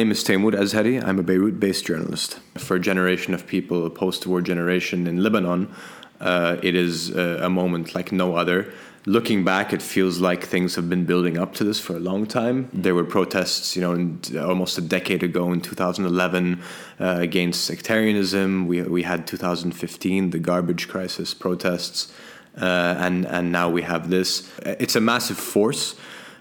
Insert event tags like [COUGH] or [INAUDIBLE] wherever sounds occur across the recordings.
name is Timour Azhari. I'm a Beirut based journalist. For a generation of people, a post war generation in Lebanon, uh, it is uh, a moment like no other. Looking back, it feels like things have been building up to this for a long time. There were protests, you know, in, almost a decade ago in 2011 uh, against sectarianism. We, we had 2015, the garbage crisis protests, uh, and, and now we have this. It's a massive force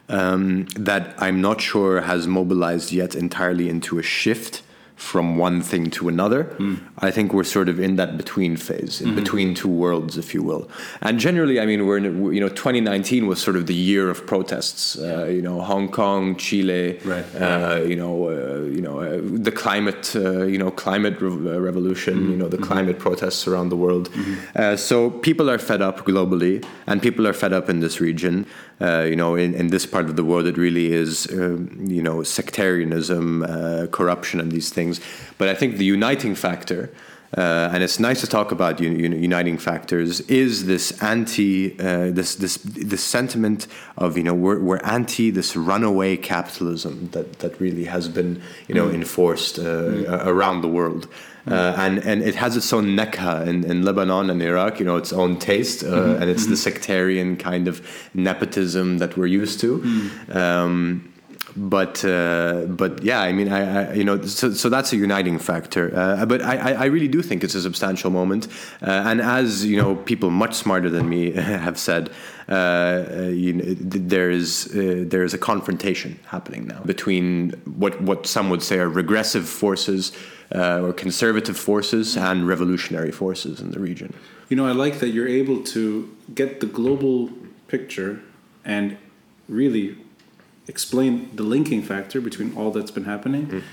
um, that I'm not sure has mobilized yet entirely into a shift from one thing to another. Mm. I think we're sort of in that between phase, in mm-hmm. between two worlds, if you will. And generally, I mean, we're in, you know, 2019 was sort of the year of protests. Uh, you know, Hong Kong, Chile, right. uh, you know, uh, you know, uh, the climate, uh, you know, climate re- uh, revolution. Mm-hmm. You know, the mm-hmm. climate protests around the world. Mm-hmm. so people are fed up globally, and people are fed up in this region. You know, in, in this part of the world, it really is, um, you know, sectarianism, corruption, and these things. But I think the uniting factor, uh, and it's nice to talk about uniting factors, is this anti, uh, this this this sentiment of you know we're, we're anti this runaway capitalism that that really has been you know mm. enforced uh, mm. around the world. Uh, and and it has its own nekha in, in Lebanon and Iraq, you know, its own taste, uh, mm-hmm. and it's mm-hmm. the sectarian kind of nepotism that we're used to. Mm. Um, but uh, but yeah, I mean, I, I, you know, so, so that's a uniting factor. Uh, but I, I really do think it's a substantial moment, uh, and as you know, people much smarter than me [LAUGHS] have said, uh, uh, you know, there is uh, there is a confrontation happening now between what what some would say are regressive forces or conservative forces and revolutionary forces in the region. You know, I like that you're able to get the global picture and really explain the linking factor between all that's been happening mm.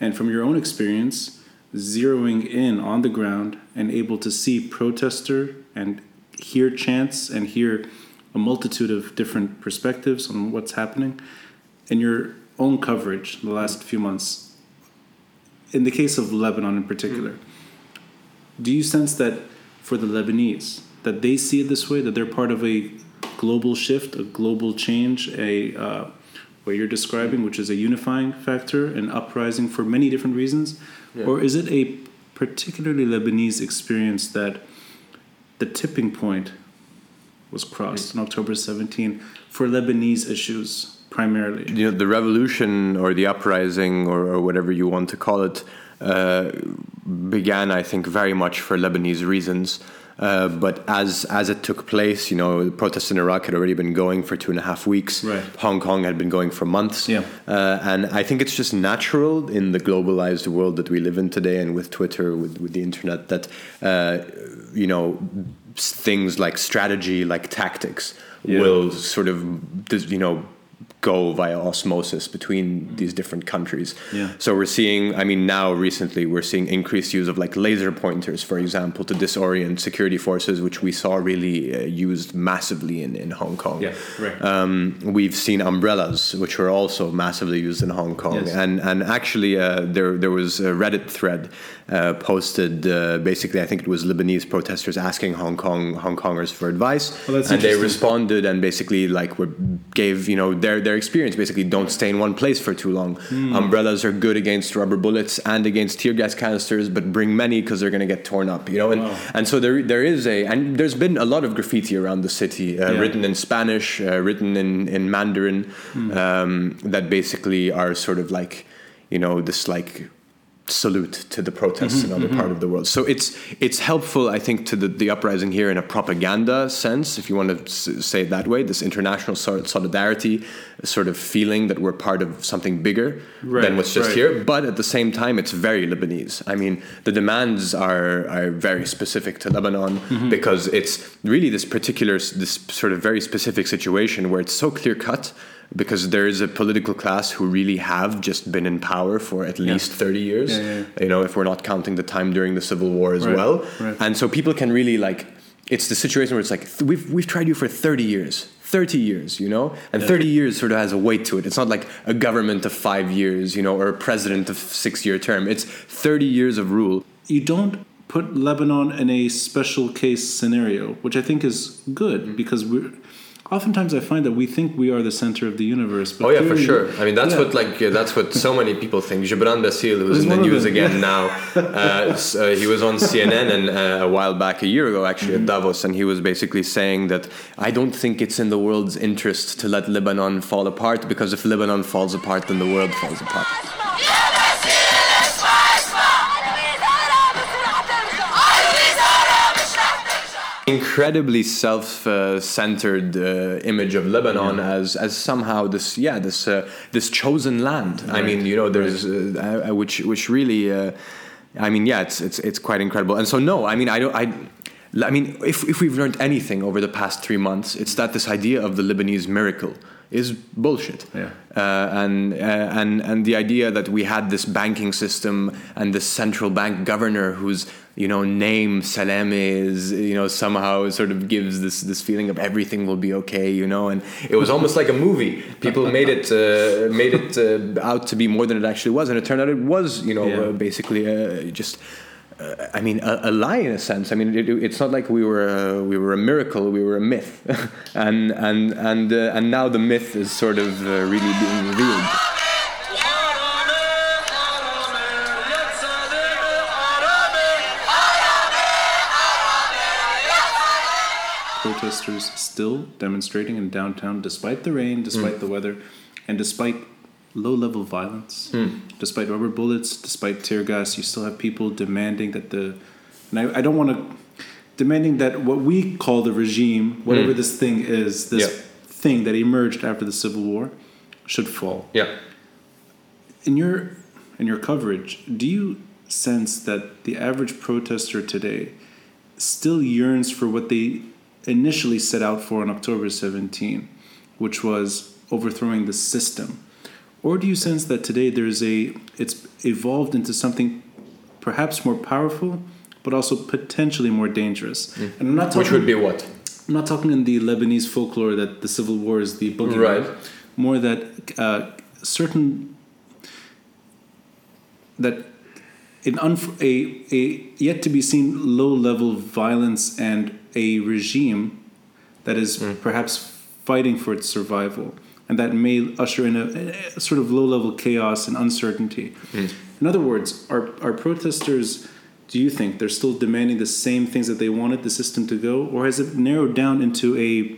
and from your own experience zeroing in on the ground and able to see protester and hear chants and hear a multitude of different perspectives on what's happening in your own coverage in the last few months in the case of lebanon in particular do you sense that for the lebanese that they see it this way that they're part of a global shift a global change a uh, what you're describing, which is a unifying factor, an uprising for many different reasons? Yeah. Or is it a particularly Lebanese experience that the tipping point was crossed on October 17 for Lebanese issues primarily? You know, the revolution or the uprising or, or whatever you want to call it uh, began, I think, very much for Lebanese reasons. Uh, but as as it took place, you know, the protests in Iraq had already been going for two and a half weeks. Right. Hong Kong had been going for months. Yeah. Uh, and I think it's just natural in the globalized world that we live in today, and with Twitter, with with the internet, that uh, you know things like strategy, like tactics, yeah. will sort of you know go via osmosis between these different countries. Yeah. So we're seeing, I mean, now recently we're seeing increased use of like laser pointers, for example, to disorient security forces, which we saw really uh, used massively in, in Hong Kong. Yeah, right. Um, we've seen umbrellas, which were also massively used in Hong Kong. Yes. And and actually, uh, there there was a Reddit thread uh, posted uh, basically, I think it was Lebanese protesters asking Hong Kong Hong Kongers for advice, well, and they responded and basically like were, gave you know their their experience basically don't stay in one place for too long. Mm. Umbrellas are good against rubber bullets and against tear gas canisters, but bring many because they're going to get torn up. You know, and wow. and so there there is a and there's been a lot of graffiti around the city, uh, yeah. written in Spanish, uh, written in in Mandarin, mm. um, that basically are sort of like you know this like salute to the protests mm-hmm, in other mm-hmm. part of the world. So it's it's helpful, I think, to the, the uprising here in a propaganda sense, if you want to s- say it that way. This international solidarity, sort of feeling that we're part of something bigger right, than what's just right. here. But at the same time, it's very Lebanese. I mean, the demands are are very specific to Lebanon mm-hmm. because it's really this particular this sort of very specific situation where it's so clear cut because there is a political class who really have just been in power for at least yeah. 30 years yeah, yeah, you know if we're not counting the time during the civil war as right. well right. and so people can really like it's the situation where it's like we've we've tried you for 30 years 30 years you know and 30 years sort of has a weight to it it's not like a government of 5 years you know or a president of 6 year term it's 30 years of rule you don't put Lebanon in a special case scenario which I think is good because we're oftentimes I find that we think we are the center of the universe. But Oh yeah, for sure. I mean, that's Yeah. what like uh, that's what so many people think. Gebran Bassil, who's He's in the news them, again now, uh, s- uh, he was on CNN and uh, a while back, a year ago actually, Mm-hmm. at Davos, and he was basically saying that I don't think it's in the world's interest to let Lebanon fall apart because if Lebanon falls apart, then the world falls apart. Incredibly self-centered uh, image of Lebanon as as somehow this yeah this uh, this chosen land. I mean, you know, there's uh, uh, which which really, uh, I mean, yeah, it's it's it's quite incredible. And so no, I mean, I don't I. I mean, if, if we've learned anything over the past three months, it's that this idea of the Lebanese miracle is bullshit. Yeah. Uh, and uh, and and the idea that we had this banking system and this central bank governor whose you know name Salame is you know somehow sort of gives this this feeling of everything will be okay you know and it was almost like a movie people made it uh, made it uh, out to be more than it actually was and it turned out it was you know Yeah. uh, basically uh, just uh, I mean, a, a lie in a sense. I mean, it, it's not like we were uh, we were a miracle. We were a myth, [LAUGHS] and and and uh, and now the myth is sort of uh, really being revealed. Protesters still demonstrating in downtown despite the rain, despite hmm. the weather, and despite low level violence, hmm. despite rubber bullets, despite tear gas, you still have people demanding that the. And I, I don't want to. Demanding that what we call the regime, hmm. whatever this thing is, this Yeah. thing that emerged after the Civil War, should fall. Yeah. In your in your coverage, do you sense that the average protester today still yearns for what they initially set out for on October 17, which was overthrowing the system? Or do you sense that today there's a it's evolved into something perhaps more powerful but also potentially more dangerous? And I'm not talking Which would be what? I'm not talking in the Lebanese folklore that the civil war is the boogeyman. Right. More that uh, certain that an unf- a a yet to be seen low level violence and a regime that is hmm. perhaps fighting for its survival and that may usher in a, a sort of low level chaos and uncertainty. Hmm. In other words, are are protesters do you think they're still demanding the same things that they wanted the system to go? Or has it narrowed down into a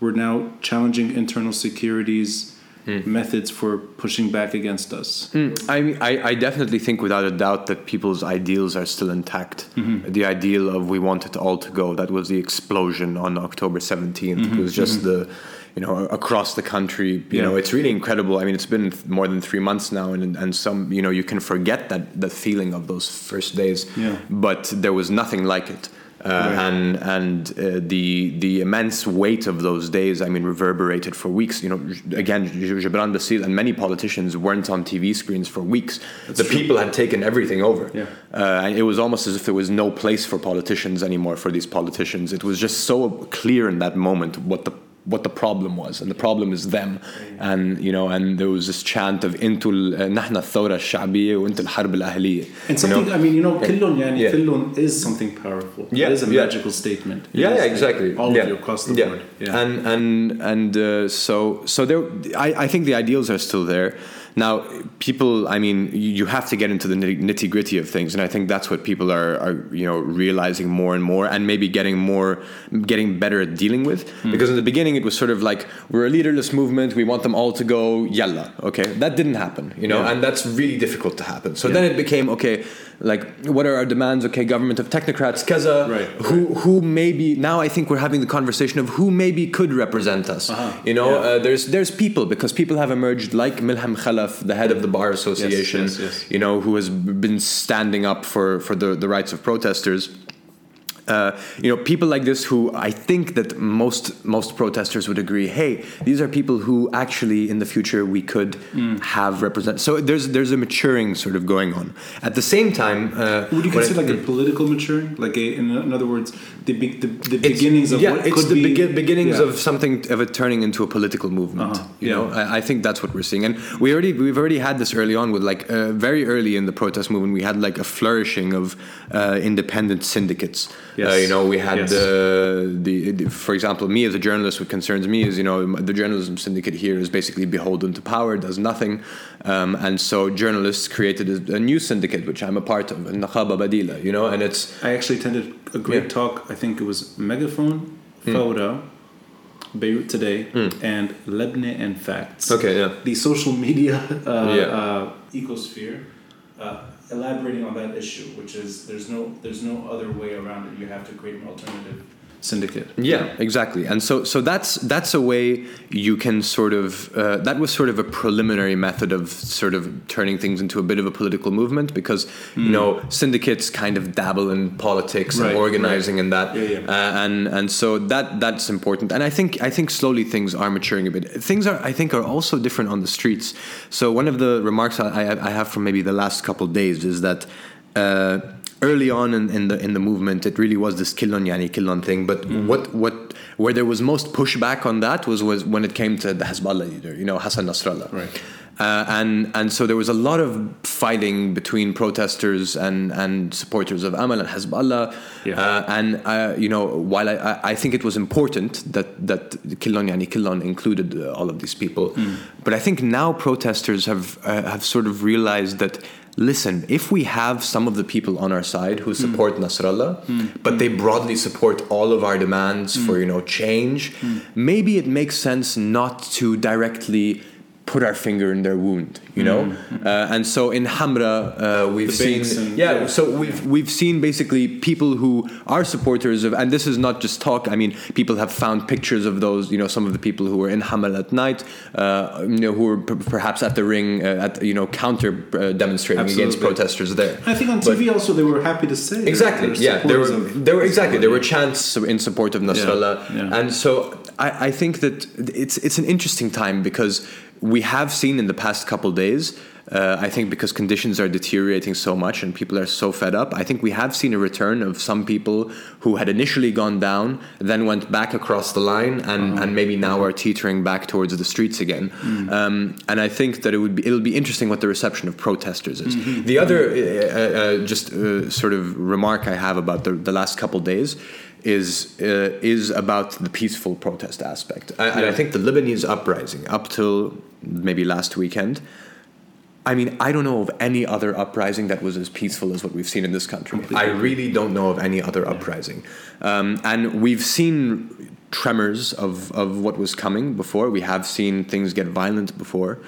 we're now challenging internal securities Hmm. methods for pushing back against us hmm. I, mean, I I definitely think without a doubt that people's ideals are still intact. Mm-hmm. The ideal of we want it all to go. That was the explosion on October 17th. It mm-hmm. was just mm-hmm. the, you know, across the country. You Yeah. know, it's really incredible. I mean, it's been more than three months now, and and some, you know, you can forget that that feeling of those first days. Yeah. But there was nothing like it. Uh, Right. and and uh, the the immense weight of those days, I mean, reverberated for weeks. You know, again, Gebran Bassil and many politicians weren't on TV screens for weeks. the people had taken everything over. Yeah. Uh, and it was almost as if there was no place for politicians anymore. For these politicians, it was just so clear in that moment what the what the problem was, and the problem is them. And you know, and there was this chant of "Intu نحن الثورة الشعبية وأنت الحرب الأهلية." and something I mean you know كلهم يعني Yeah. كلهم is something powerful Yeah, it is a yeah. magical statement It yeah, is yeah, exactly. all yeah. of you across the yeah. board yeah And and and uh, so so there, I, I think the ideals are still there. now, people, I mean, you have to get into the nitty gritty of things, and I think that's what people are, are, you know, realizing more and more, and maybe getting more, getting better at dealing with. Because in the beginning, it was sort of like we're a leaderless movement, we want them all to go yalla. Okay, that didn't happen, you know, Yeah. and that's really difficult to happen. So then it became okay, like what are our demands? Okay, government of technocrats, kaza, Right, who who maybe now I think we're having the conversation of who maybe could represent us. Uh-huh. You know, Yeah. uh, there's there's people because people have emerged like Melhem Khalaf, the head of the bar association. yes, yes. You know, who has been standing up for for the the rights of protesters. Uh, you know, people like this who I think that most most protesters would agree. Hey, these are people who actually in the future we could Mm. have represent. So there's there's a maturing sort of going on. At the same time, uh, would you consider like a political maturing like a in, in other words the be- the, the beginnings of yeah, what it's could the be begin- beginnings yeah. of something of it turning into a political movement. Uh-huh, You yeah. know, I, I think that's what we're seeing, and we already we've already had this early on with like uh, very early in the protest movement. We had like a flourishing of uh, independent syndicates. Yes. Uh, you know, we had Yes. the, the, the, for example, me as a journalist, what concerns me is, you know, the journalism syndicate here is basically beholden to power, does nothing. Um, and so journalists created a, a new syndicate, which I'm a part of, Nakhaba Badila, you know, and it's, I actually attended a great Yeah. talk. I think it was Megaphone, Fawda, Beirut Today, and Lebne and Facts. okay, yeah. The social media uh, Yeah. uh, ecosphere, uh, elaborating on that issue, which is there's no there's no other way around it. You have to create an alternative syndicate. Yeah, exactly. And so, so that's that's a way you can sort of uh, that was sort of a preliminary method of sort of turning things into a bit of a political movement because you know syndicates kind of dabble in politics Right, and organizing and that, Yeah, yeah. Uh, and and so that that's important. And I think I think slowly things are maturing a bit. Things are I think are also different on the streets. So one of the remarks I, I I have from maybe the last couple of days is that. Uh, Early on in, in the in the movement, it really was this killon yani killon thing. But what what where there was most pushback on that was was when it came to the Hezbollah leader, you know Hassan Nasrallah. Right. Uh, and and so there was a lot of fighting between protesters and and supporters of Amal and Hezbollah. Yeah. Uh, and uh, you know, while I, I- think it was important that that Killon Yani Killon included uh, all of these people, but I think now protesters have uh, have sort of realized that. Listen, if we have some of the people on our side who support Nasrallah, but they broadly support all of our demands for you know change, maybe it makes sense not to directly put our finger in their wound, you know. Uh, and so in Hamra, uh, we've seen, and- yeah, yeah. So we've we've seen basically people who are supporters of, and this is not just talk. I mean, people have found pictures of those, you know, some of the people who were in Hamra at night, uh, you know, who were p- perhaps at the ring, uh, at you know, counter uh, demonstrating against protesters there. I think on But- TV also they were happy to say Exactly. they're Yeah, there were there were exactly there were chants in support of Nasrallah, yeah. and so I, I think that it's it's an interesting time because we have seen in the past couple days. Uh, I think because conditions are deteriorating so much and people are so fed up, I think we have seen a return of some people who had initially gone down, then went back across the line, and, and maybe now are teetering back towards the streets again. Um, and I think that it would be it'll be interesting what the reception of protesters is. The other uh, uh, uh, just uh, sort of remark I have about the, the last couple days is uh, is about the peaceful protest aspect. I, And I think the Lebanese uprising up till maybe last weekend. I mean, I don't know of any other uprising that was as peaceful as what we've seen in this country. I really don't know of any other uprising. Um, and we've seen tremors of, of what was coming before. We have seen things get violent before.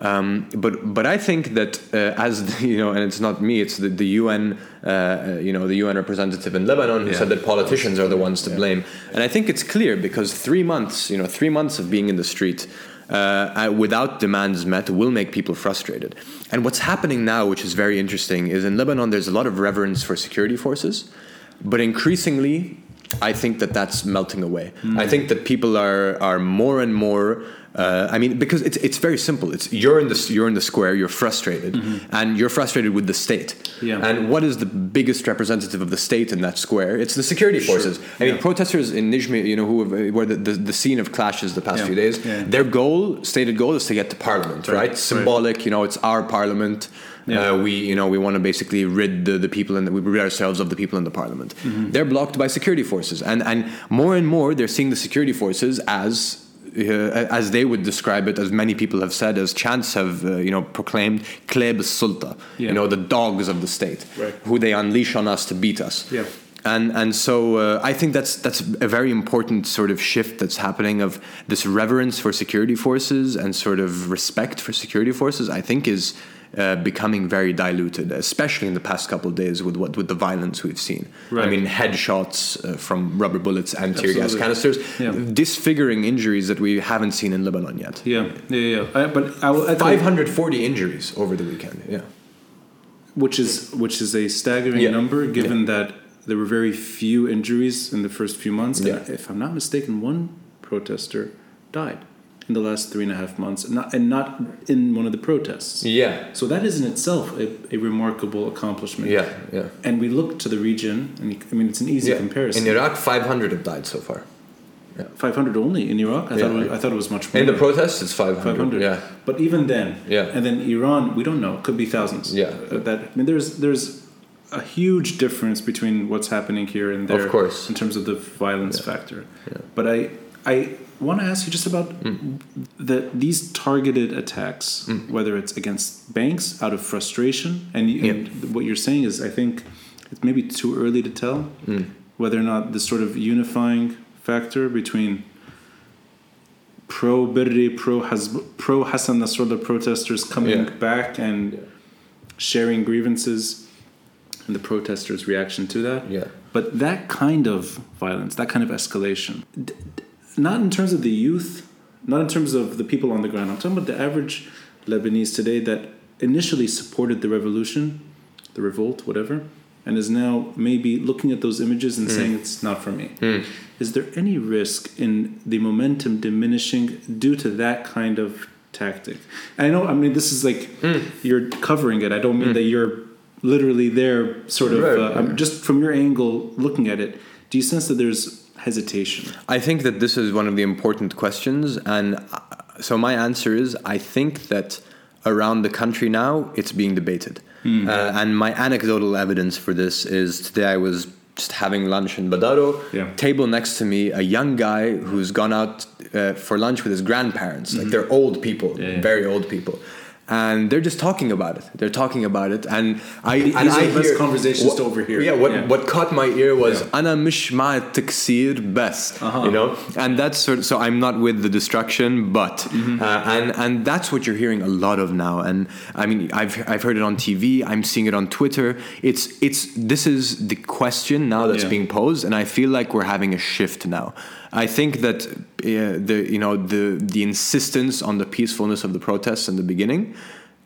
Um, but but I think that uh, as the, [LAUGHS] you know, and it's not me, it's the, the UN, uh, you know, the UN representative in Lebanon who Yeah. said that politicians are the ones to blame. And I think it's clear because three months, you know, three months of being in the street uh, uh, without demands met will make people frustrated. And what's happening now, which is very interesting, is in Lebanon there's a lot of reverence for security forces, but increasingly, I think that that's melting away. I think that people are are more and more. Uh, I mean, because it's it's very simple. It's you're in the you're in the square. You're frustrated, and you're frustrated with the state. Yeah. And what is the biggest representative of the state in that square? It's the security forces. I mean, protesters in Nijmeh, you know, who have, were the, the, the scene of clashes the past Yeah. few days. Yeah. Their goal, stated goal, is to get to parliament, right? Right. Symbolic. You know, it's our parliament. Yeah. Uh, we, you know, we want to basically rid the, the people and we rid ourselves of the people in the parliament. Mm-hmm. They're blocked by security forces, and and more and more they're seeing the security forces as. Uh, as they would describe it, as many people have said, as chants have, uh, you know, proclaimed, "Kleb sulta," Yeah. you know, the dogs of the state, Right. who they unleash on us to beat us. Yeah. And and so uh, I think that's that's a very important sort of shift that's happening of this reverence for security forces and sort of respect for security forces. I think is uh, becoming very diluted, especially in the past couple of days with what with the violence we've seen. I mean, headshots uh, from rubber bullets and tear gas canisters, Yeah. disfiguring injuries that we haven't seen in Lebanon yet. Yeah, yeah, yeah. I, but I will echo, 540 injuries over the weekend. Yeah. which is which is a staggering Yeah. number, given that there were very few injuries in the first few months. Yeah. if I'm not mistaken, one protester died in the last three and a half months, not, and not in one of the protests. Yeah. So that is in itself a, a remarkable accomplishment. Yeah. Yeah. And we look to the region, and I mean it's an easy yeah. comparison. In Iraq, 500 have died so far. Yeah. 500 only in Iraq. I, Yeah. thought it was, I thought it was much more. In the protests, it's 500. 500. Yeah. But even then, Yeah. And then Iran, we don't know. Could be thousands. Yeah. Uh, that I mean, there's there's a huge difference between what's happening here and there. Of course. in terms of the violence factor. Yeah. But I I want to ask you just about Mm. the these targeted attacks, whether it's against banks out of frustration, and, and what you're saying is, I think it's maybe too early to tell Mm. whether or not the sort of unifying factor between pro Birri, pro Hazb, pro Hassan Nasrallah protesters coming Yeah. back and sharing grievances, and the protesters' reaction to that. Yeah. But that kind of violence, that kind of escalation, d- not in terms of the youth, not in terms of the people on the ground. I'm talking about the average Lebanese today that initially supported the revolution, the revolt, whatever, and is now maybe looking at those images and hmm. saying it's not for me. Hmm. Is there any risk in the momentum diminishing due to that kind of tactic? And I know, I mean, this is like hmm. you're covering it. I don't mean that you're literally there, sort of. Right, uh, I'm just from your angle looking at it. Do you sense that there's hesitation? I think that this is one of the important questions, and uh, so my answer is I think that around the country now it's being debated, Hmm. uh, and my anecdotal evidence for this is today I was just having lunch in Badaro. Yeah. Table next to me, a young guy who's gone out uh, for lunch with his grandparents. Like they're old people, Hmm. Yeah, yeah. very old people and they're just talking about it. They're talking about it, and I and I hear conversations over here. Yeah, what yeah. what caught my ear was "Ana mish ma taksir best," you know, and that's sort. Of, so I'm not with the destruction, but mm-hmm. uh, and and that's what you're hearing a lot of now. And I mean, I've I've heard it on TV. I'm seeing it on Twitter. It's it's this is the question now that's yeah. being posed, and I feel like we're having a shift now. I think that uh, the you know the the insistence on the peacefulness of the protests in the beginning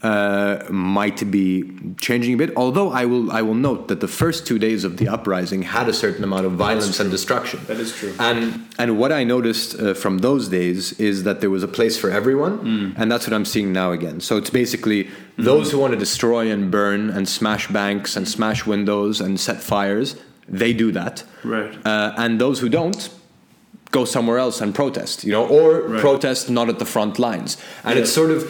uh, might be changing a bit. Although I will I will note that the first two days of the uprising had a certain amount of violence and destruction. That is true. And and what I noticed uh, from those days is that there was a place for everyone, Mm. and that's what I'm seeing now again. So it's basically those who want to destroy and burn and smash banks and smash windows and set fires, they do that. Right. Uh, and those who don't go somewhere else and protest, you know, or right. protest not at the front lines. And yes. it's sort of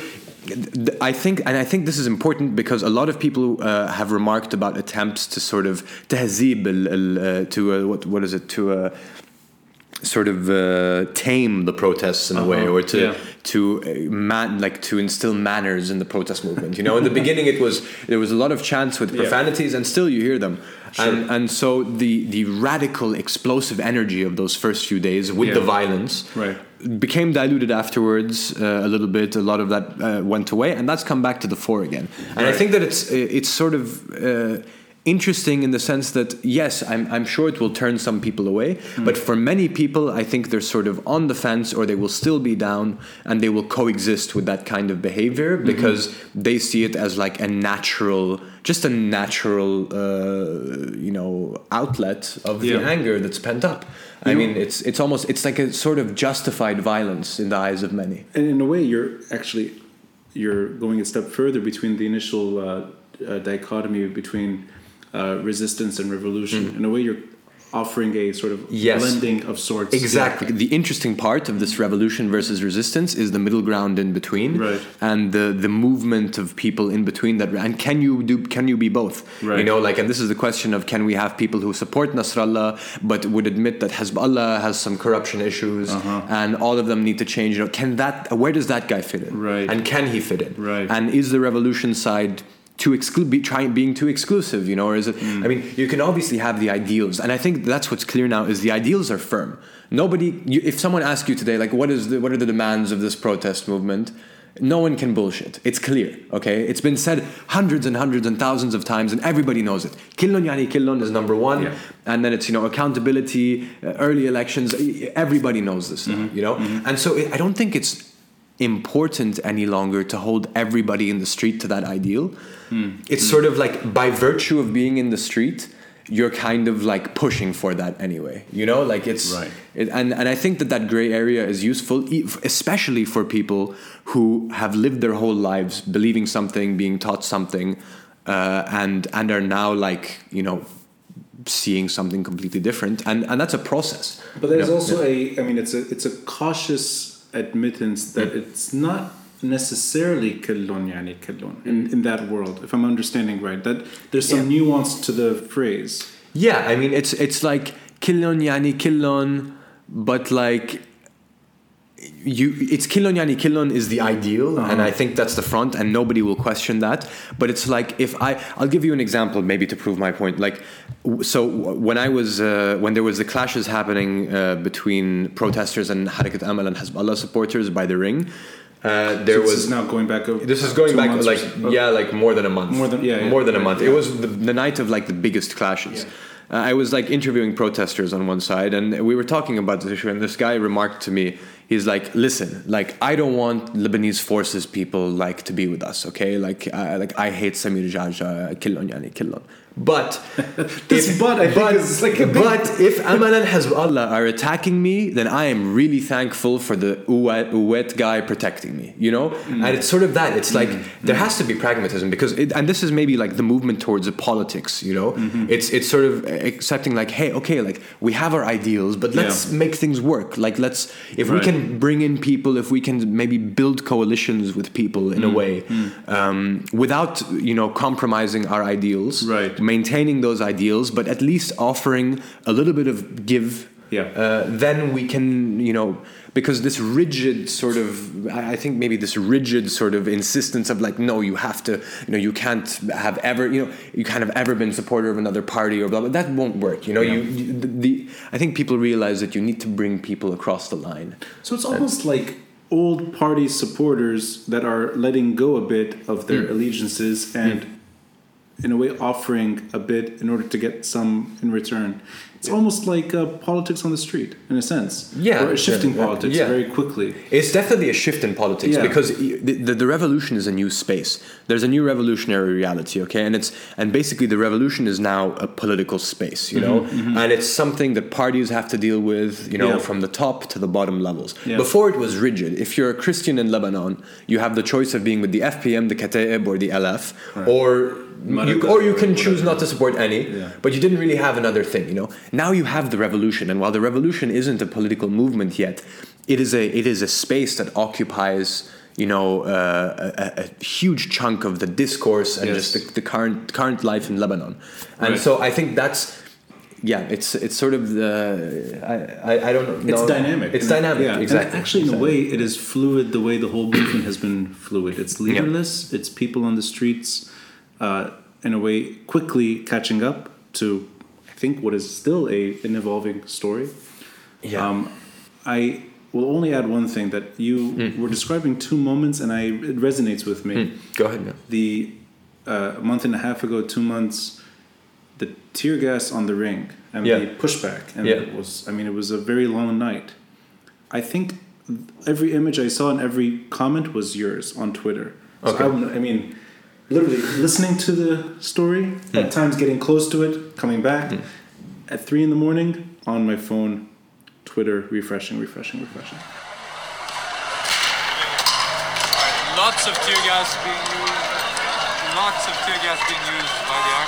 I think, and I think this is important because a lot of people uh, have remarked about attempts to sort of uh, to uh, what, what is it, to uh, sort of uh, tame the protests in a way, Uh-huh. or to Yeah. to uh, man like to instill manners in the protest movement. You know, in the beginning it was there was a lot of chants with Yeah. profanities, and still you hear them. Sure. And and so the the radical explosive energy of those first few days with Yeah. the violence Right. became diluted afterwards uh, a little bit. A lot of that uh, went away, and that's come back to the fore again. And I think that it's it's sort of. Interesting in the sense that yes, I'm, I'm sure it will turn some people away, Hmm. but for many people, I think they're sort of on the fence or they will still be down and they will coexist with that kind of behavior Mm-hmm. because they see it as like a natural, just a natural, uh, you know, outlet of the Yeah. anger that's pent up. I You- mean, it's it's almost it's like a sort of justified violence in the eyes of many. And in a way, you're actually you're going a step further between the initial uh, uh, dichotomy between uh, resistance and revolution. In a way, you're offering a sort of. Yes. blending of sorts. Exactly. The interesting part of this revolution versus resistance is the middle ground in between, Right. and the the movement of people in between that. And can you do? Can you be both? Right. You know, like, and this is the question of can we have people who support Nasrallah but would admit that Hezbollah has some corruption issues, Uh-huh. and all of them need to change. You know, can that? Where does that guy fit in? Right. And can he fit in? Right. And is the revolution side? Too exclu- be trying being too exclusive you know or is it Mm. i mean you can obviously have the ideals and i think that's what's clear now is the ideals are firm nobody you, if someone asks you today like what is the what are the demands of this protest movement no one can bullshit it's clear okay it's been said hundreds and hundreds and thousands of times and everybody knows it killon yani killon is number one Yeah. and then it's you know accountability uh, early elections everybody knows this Mm-hmm. now, you know and so it, i don't think it's important any longer to hold everybody in the street to that ideal Hmm. it's sort of like by virtue of being in the street you're kind of like pushing for that anyway you know like it's Right. it, and and i think that that gray area is useful especially for people who have lived their whole lives believing something being taught something uh, and and are now like you know seeing something completely different and and that's a process But there's you know? also a, I mean, it's a it's a cautious admittance that Mm. it's not necessarily كلهم يعني كلهم in, in that world if I'm understanding right that there's some nuance to the phrase Yeah, I mean it's it's like killon yani killon, but like you it's killon yani killon is the ideal, and I think that's the front, and nobody will question that. But it's like if I I'll give you an example maybe to prove my point. Like so when I was uh, when there was the clashes happening uh, between protesters and Harakat Amal and Hezbollah supporters by the ring. Uh, there this was is now going back over this is going back like so. yeah, like more than a month. More than- yeah, yeah, more than a month. yeah. It was the, the night of like the biggest clashes. Uh, I was like interviewing protesters on one side, and we were talking about this issue. And this guy remarked to me, he's like, "Listen, like I don't want Lebanese forces people like to be with us. Okay, like I, like I hate Samir Geagea, killon yani killon." But [LAUGHS] This but, I think, but, is like a big- but if Amal and Hezbollah are attacking me, then I am really thankful for the Uwet, Uwet guy protecting me, you know? Mm. And it's sort of that. It's like mm. there mm. has to be pragmatism because, it, and this is maybe like the movement towards the politics, you know? Mm-hmm. It's, it's sort of accepting like, hey, okay, like we have our ideals, but let's Yeah. make things work. Like let's, if we can bring in people, if we can maybe build coalitions with people in a way um, without, you know, compromising our ideals Right. Maintaining those ideals, but at least offering a little bit of give. Yeah. Uh, then we can, you know, because this rigid sort of, I think maybe this rigid sort of insistence of like, no, you have to, you know, you can't have ever, you know, you can't have ever been supporter of another party or blah blah. That won't work. You know, you, you the, the I think people realize that you need to bring people across the line. So it's almost like old party supporters that are letting go a bit of their allegiances and, in a way, offering a bit in order to get some in return. It's almost like uh, politics on the street, in a sense. Yeah, Or a shifting yeah, yeah. politics Yeah. very quickly. It's definitely a shift in politics Yeah. because the, the, the revolution is a new space. There's a new revolutionary reality, okay, and it's and basically the revolution is now a political space, you know, and it's something that parties have to deal with, you know, Mm-hmm, Yeah. from the top to the bottom levels. Yeah. Before it was rigid. If you're a Christian in Lebanon, you have the choice of being with the FPM, the Kataib, or the LF, or you, or you can choose not to support any, Yeah. but you didn't really have another thing, you know. Now you have the revolution, and while the revolution isn't a political movement yet, it is a it is a space that occupies, you know, uh, a, a huge chunk of the discourse and Yes. just the, the current current life in Lebanon, and Right. so I think that's. Yeah, it's it's sort of the I, I, I don't know. It's dynamic. It's And- dynamic. Yeah. Exactly. And actually, in a way, it is fluid the way the whole movement has been fluid. It's leaderless. It's people on the streets, uh, in a way, quickly catching up to, I think, what is still a an evolving story. Yeah. Um, I will only add one thing that you Hmm. were describing two moments, and I it resonates with me. Go ahead. Yeah. The uh, a month and a half ago, two months, the tear gas on the ring and Yeah. the pushback, and Yeah. it was I mean it was a very long night. I think every image I saw and every comment was yours on Twitter. So Okay. I, I mean, literally listening to the story, mm. at hmm. times getting close to it, coming back. Mm. At three in the morning, on my phone, Twitter, refreshing, refreshing, refreshing. Lots of tear gas being used. Lots of tear gas being used by the army.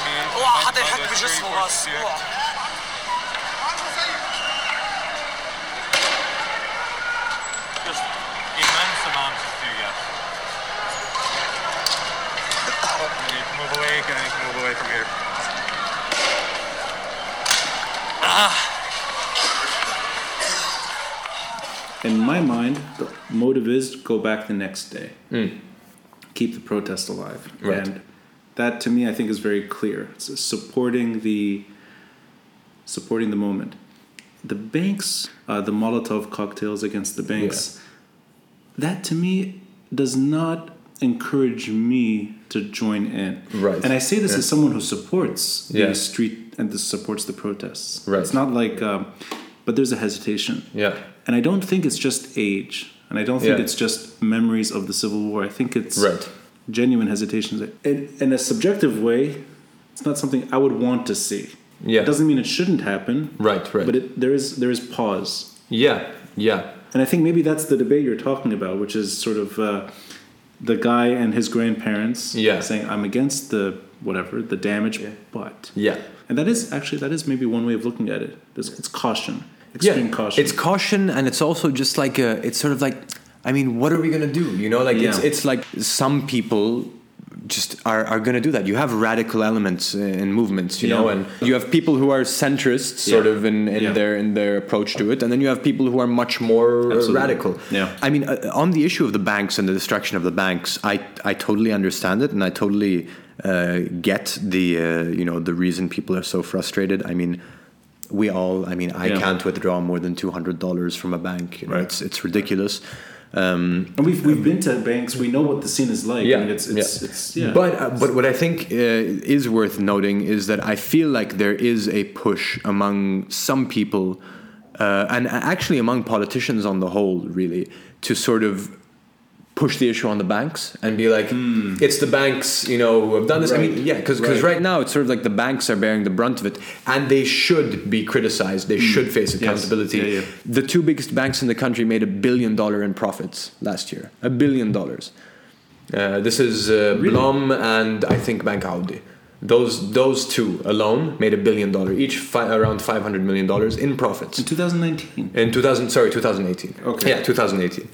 Move away? Can I move away from here? In my mind, the motive is go back the next day, keep the protest alive, Right. and that to me I think is very clear. It's supporting the supporting the moment. The banks, uh, the Molotov cocktails against the banks, that to me does not encourage me to join in. Right. And I say this Yeah. as someone who supports Yeah. the street and this supports the protests. Right. It's not like, um, but there's a hesitation. Yeah. And I don't think it's just age. And I don't think Yeah. it's just memories of the Civil War. I think it's Right. genuine hesitations. In, in a subjective way, it's not something I would want to see. Yeah. It doesn't mean it shouldn't happen. Right. Right. But it, there is there is pause. yeah. Yeah. And I think maybe that's the debate you're talking about, which is sort of uh, the guy and his grandparents Yeah. saying, I'm against the whatever, the damage, but. Yeah. And that is actually, that is maybe one way of looking at it. It's, it's caution, extreme caution. It's caution, and it's also just like a. It's sort of like I mean, what are we gonna do? You know, like it's it's like some people just are, are going to do that. You have radical elements in movements, you know, and you have people who are centrists, sort Yeah. of in, in Yeah. their in their approach to it, and then you have people who are much more uh, Absolutely. radical. Yeah. I mean, uh, on the issue of the banks and the destruction of the banks, I I totally understand it, and I totally uh, get the uh, you know the reason people are so frustrated. I mean. We all, I mean, I Yeah. can't withdraw more than two hundred dollars from a bank. You know, Right. It's it's ridiculous. Um, And we've we've been to banks. We know what the scene is like. I mean, it's it's yeah. it's yeah. But uh, but what I think uh, is worth noting is that I feel like there is a push among some people, uh, and actually among politicians on the whole, really, to sort of push the issue on the banks and be like, it's the banks, you know, who have done this. I mean. Yeah, because Right. right now it's sort of like the banks are bearing the brunt of it, and they should be criticized. They should face accountability. Hmm. Yeah, yeah. The two biggest banks in the country made a billion dollar in profits last year. A billion dollars. Uh, this is uh, Really? Blom and I think Bank Audi. Those those two alone made a billion dollar each, fi- around five hundred million dollars in profits in 2019. in 2000. Sorry, 2018. Okay. Yeah, 2018.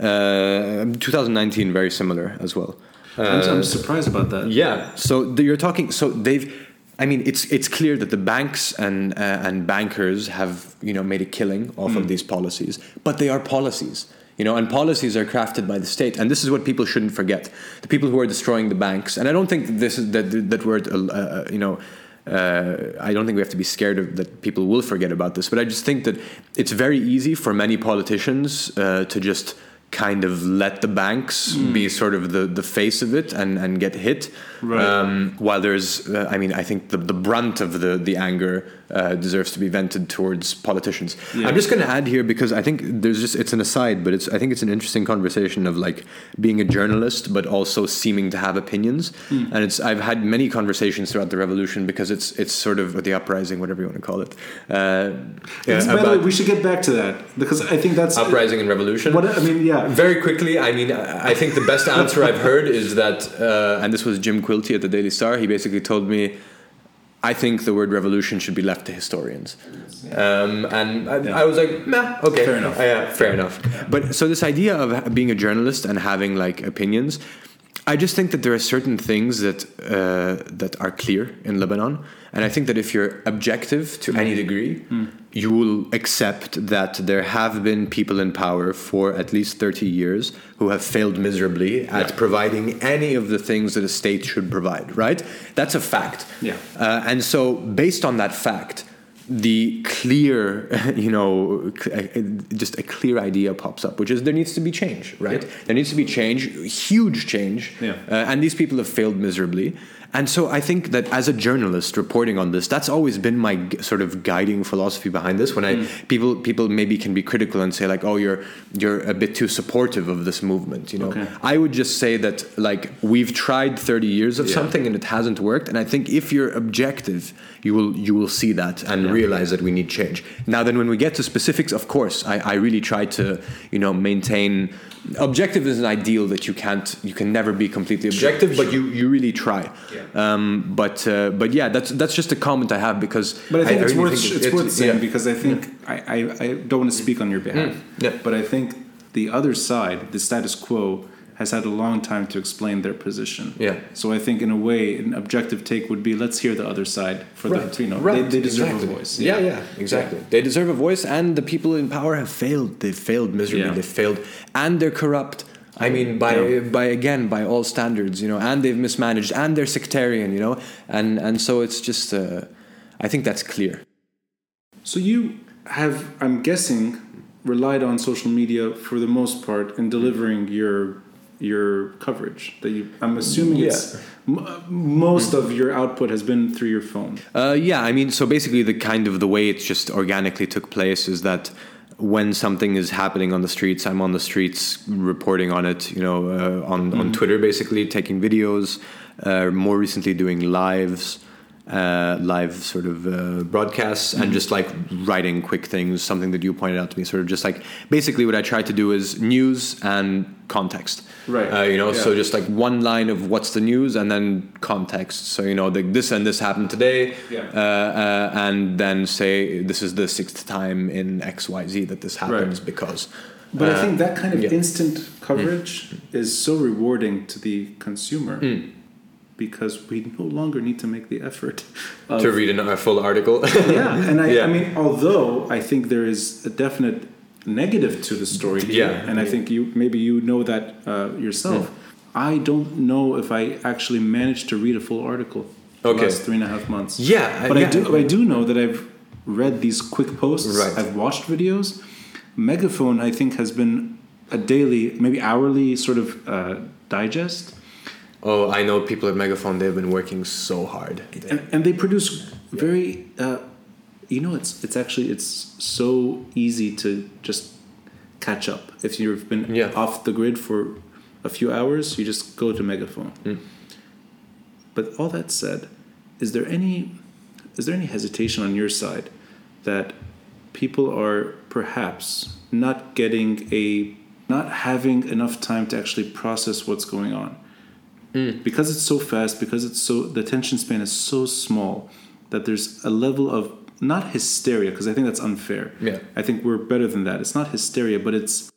Uh, 2019, very similar as well. I'm, Uh, I'm surprised about that. yeah. So the, you're talking. So they've. I mean, it's it's clear that the banks and uh, and bankers have you know made a killing off of these policies, but they are policies. You know, and policies are crafted by the state, and this is what people shouldn't forget. The people who are destroying the banks, and I don't think that this is that that word. Uh, uh, you know. Uh, I don't think we have to be scared of that people will forget about this, but I just think that it's very easy for many politicians uh, to just kind of let the banks be sort of the, the face of it and, and get hit. Right. Um, while there's, uh, I mean, I think the, the brunt of the, the anger uh, deserves to be vented towards politicians. Yeah. I'm just going to add here because I think there's just, it's an aside, but it's, I think it's an interesting conversation of like being a journalist, but also seeming to have opinions. Hmm. And it's, I've had many conversations throughout the revolution because it's, it's sort of the uprising, whatever you want to call it. Uh, yeah, by the way, about we should get back to that because I think that's uprising and revolution. What I mean, yeah. Very quickly, I mean, I think the best answer I've heard is that, uh, and this was Jim Quilty at the Daily Star. He basically told me, "I think the word revolution should be left to historians," um, and I, Yeah. I was like, "Nah, okay, Fair enough. Uh, yeah, fair enough." But so this idea of being a journalist and having like opinions, I just think that there are certain things that uh, that are clear in Lebanon, and I think that if you're objective to any degree, you will accept that there have been people in power for at least 30 years who have failed miserably at Yeah. providing any of the things that a state should provide. Right? That's a fact. Yeah. Uh, and so, based on that fact, the clear, [LAUGHS] you know, uh, just a clear idea pops up, which is there needs to be change, right? Yeah. There needs to be change, huge change. Yeah. Uh, and these people have failed miserably. And so I think that as a journalist reporting on this, that's always been my g- sort of guiding philosophy behind this. When I Mm. people people maybe can be critical and say like, oh, you're you're a bit too supportive of this movement. You know, Okay. I would just say that like we've tried 30 years of Yeah. something and it hasn't worked. And I think if you're objective, you will you will see that and Yeah. realize that we need change. Now then, when we get to specifics, of course, I, I really try to you know maintain. Objective is an ideal that you can't you can never be completely objective, but you you really try. Um, but uh, but yeah, that's that's just a comment I have because. But I think it's really worth think it's, worth saying yeah. because I think I, I, I don't want to speak on your behalf. yeah. But I think the other side, the status quo, has had a long time to explain their position. Yeah. So I think in a way, an objective take would be let's hear the other side for Right, the you know right, they, they deserve exactly. a voice. Yeah, yeah, exactly. They deserve a voice, and the people in power have failed. They've failed miserably. Yeah. They've failed, and they're corrupt. I mean, by Yeah. by again by all standards, you know, and they've mismanaged, and they're sectarian, you know, and and so it's just, uh, I think that's clear. So you have, I'm guessing, relied on social media for the most part in delivering your your coverage. That you, I'm assuming it's m- most of your output has been through your phone. Uh, yeah, I mean, so basically, the kind of the way it just organically took place is that when something is happening on the streets, I'm on the streets reporting on it. You know, uh, on on Twitter, basically taking videos. Uh, more recently, doing lives. Uh, live sort of uh, broadcasts Mm-hmm. and just like writing quick things. Something that you pointed out to me, sort of just like basically what I try to do is news and context. Right. Uh, you know, so just like one line of what's the news and then context. So you know, like this and this happened today, Yeah. uh, uh, and then say this is the sixth time in X Y Z that this happens Right. because. But I uh, think that kind of yeah. Mm. instant coverage is so rewarding to the consumer Mm. Because we no longer need to make the effort of, to read a full article. yeah and I, Yeah. I mean although i think there is a definite negative to the story here, Yeah. and i think you maybe you know that uh, yourself i don't know if i actually managed to read a full article the Okay. last three and a half months Yeah, but yeah. i do i do know that i've read these quick posts Right. i've watched videos megaphone i think has been a daily maybe hourly sort of uh, digest oh, I know people at Megaphone. They've been working so hard. and, and they produce very uh, you know it's it's actually it's so easy to just catch up if you've been Yeah. off the grid for a few hours you just go to megaphone Mm. but all that said is there any is there any hesitation on your side that people are perhaps not getting a not having enough time to actually process what's going on because it's so fast because it's so the attention span is so small that there's a level of not hysteria because i think that's unfair. Yeah. i think we're better than that. It's not hysteria but it's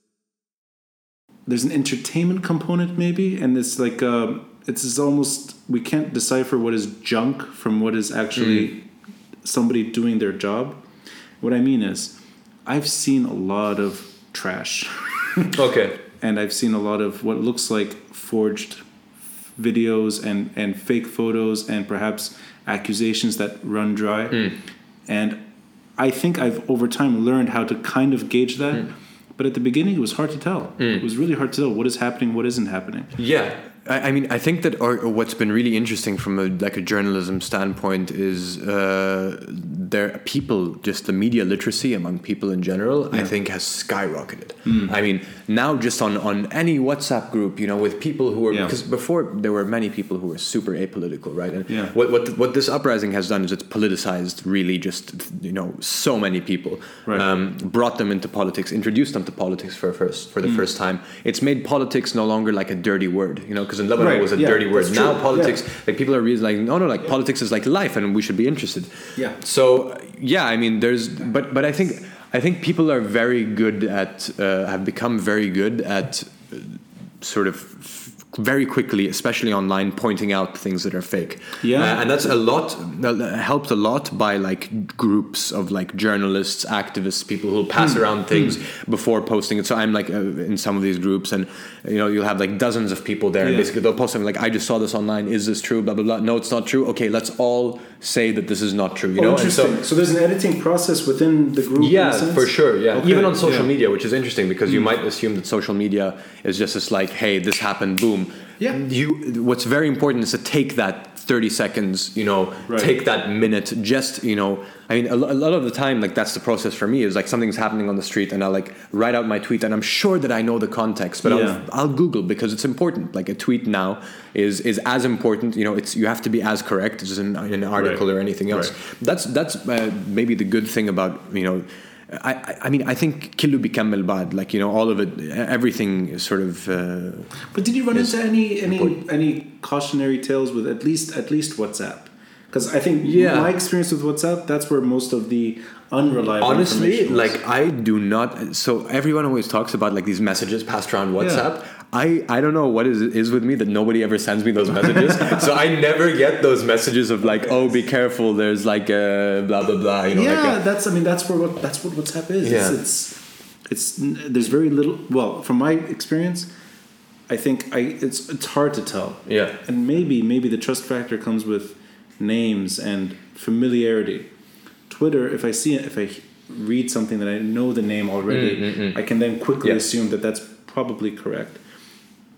there's an entertainment component maybe and it's like um, it's almost we can't decipher what is junk from what is actually somebody doing their job. What i mean is i've seen a lot of trash. Okay. [LAUGHS] and I've seen a lot of what looks like forged videos and, and fake photos and perhaps accusations that run dry. Hmm. And I think I've over time learned how to kind of gauge that. Hmm. But at the beginning, it was hard to tell. Hmm. It was really hard to tell what is happening, what isn't happening. Yeah, I, I mean, I think that, or, or what's been really interesting from a like a journalism standpoint is uh, there people just the media literacy among people in general. I think has skyrocketed. Hmm. I mean, now just on on any WhatsApp group, you know, with people who are Yeah. because before there were many people who were super apolitical, right? And Yeah. what what what this uprising has done is it's politicized really just you know so many people, Right. um, brought them into politics, introduced them to politics for first for the Hmm. first time. It's made politics no longer like a dirty word, you know, because in Lebanon Right, it was a yeah, dirty word. that's Now true, politics, yeah. like people are realizing, no, no, like politics is like life, and we should be interested. Yeah. So yeah, I mean, there's, but but I think I think people are very good at uh, have become very good at uh, sort of. Very quickly, especially online, pointing out things that are fake. Yeah. Uh, and that's a lot helped a lot by like groups of like journalists, activists, people who'll pass Hmm. around things before posting it. So I'm like uh, in some of these groups, and you know you'll have like dozens of people there, and basically they'll post something like, "I just saw this online. Is this true?" Blah blah blah. No, it's not true. Okay, let's all say that this is not true. You Oh, know, interesting. so So, there's an editing process within the group. yeah, for sure. Yeah, Okay, even on social yeah. Hmm. media, which is interesting because you might assume that social media is just this like, hey, this happened, boom. Yeah. You. What's very important is to take that thirty seconds. You know, Right. take that minute. Just you know, I mean, a, a lot of the time, like that's the process for me. Is like something's happening on the street, and I'll like write out my tweet, and I'm sure that I know the context, but Yeah. I'll, I'll Google because it's important. Like a tweet now is is as important. You know, it's you have to be as correct as in, in an article Right. or anything else. Right. That's that's uh, maybe the good thing about you know. I, I- I mean I think Killu بيكمل bad like you know all of it everything is sort of uh, But did you run Yes. into any any Important. any cautionary tales with at least at least WhatsApp? Because I think Yeah. my experience with WhatsApp, that's where most of the unreliable honestly information was. like I do not so everyone always talks about like these messages passed around WhatsApp I, I don't know what is is with me that nobody ever sends me those messages [LAUGHS] so I never get those messages of like oh be careful there's like uh, blah blah blah you know yeah, like a- that's I mean that's where what that's what WhatsApp is. Yeah. It's, it's it's there's very little. Well, from my experience, I think I it's it's hard to tell. Yeah. and maybe maybe the trust factor comes with names and familiarity. Twitter, if I see it, if I read something that I know the name already, I can then quickly Mm, assume that that's probably correct.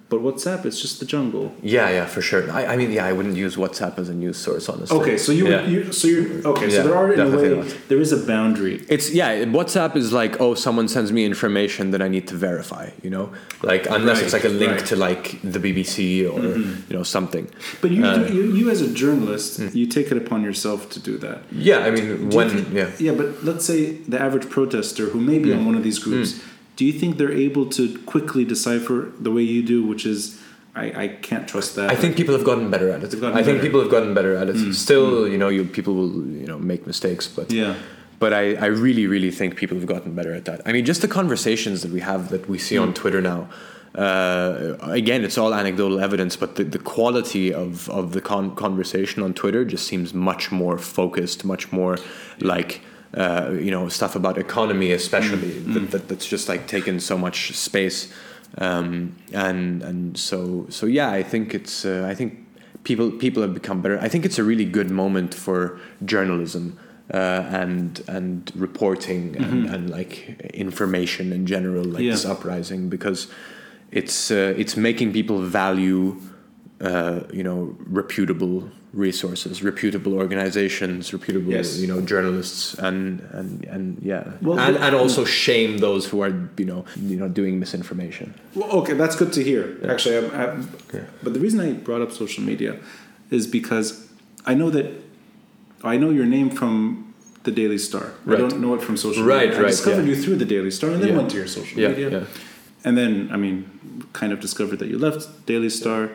But WhatsApp, it's just the jungle. Yeah, yeah, for sure. I, I mean, yeah, I wouldn't use WhatsApp as a news source, honestly. Okay, so you, Yeah. you so you're okay. Yeah, so there are in a definitely way not. there is a boundary. It's yeah. WhatsApp is like oh, someone sends me information that I need to verify. You know, like unless it's like a link right. Mm-hmm. to like the BBC or you know something. But you, Uh, do, you, you as a journalist, you take it upon yourself to do that. Yeah, I mean Do you when think- yeah. yeah, but let's say the average protester who may be Mm. on one of these groups, do you think they're able to quickly decipher the way you do, which is I, I can't trust that. I think people have gotten better at it. I think better. Mm. people have gotten better at it. Still, you know, you people will you know make mistakes, but Yeah. But I, I really, really think people have gotten better at that. I mean, just the conversations that we have that we see Mm. on Twitter now. Uh, again, it's all anecdotal evidence, but the, the quality of, of the con- conversation on Twitter just seems much more focused, much more like, uh, you know, stuff about economy, especially, Mm. that, that, that's just like taken so much space. Um, and and so so yeah, I think it's uh, I think people people have become better. I think it's a really good moment for journalism uh, and and reporting and, and like information in general, like Yeah. this uprising, because it's uh, it's making people value uh, you know reputable resources, reputable organizations, reputable Yes. you know journalists, and and and yeah, Well, and and also shame those who are you know you know doing misinformation. Well, okay, that's good to hear. Actually, I'm, I'm, Yeah. but the reason I brought up social media is because I know that I know your name from the Daily Star. I don't know it from social Right, media. I discovered yeah. you through the Daily Star, and then Yeah. went to your social Yeah, media, yeah. and then I mean, kind of discovered that you left Daily Star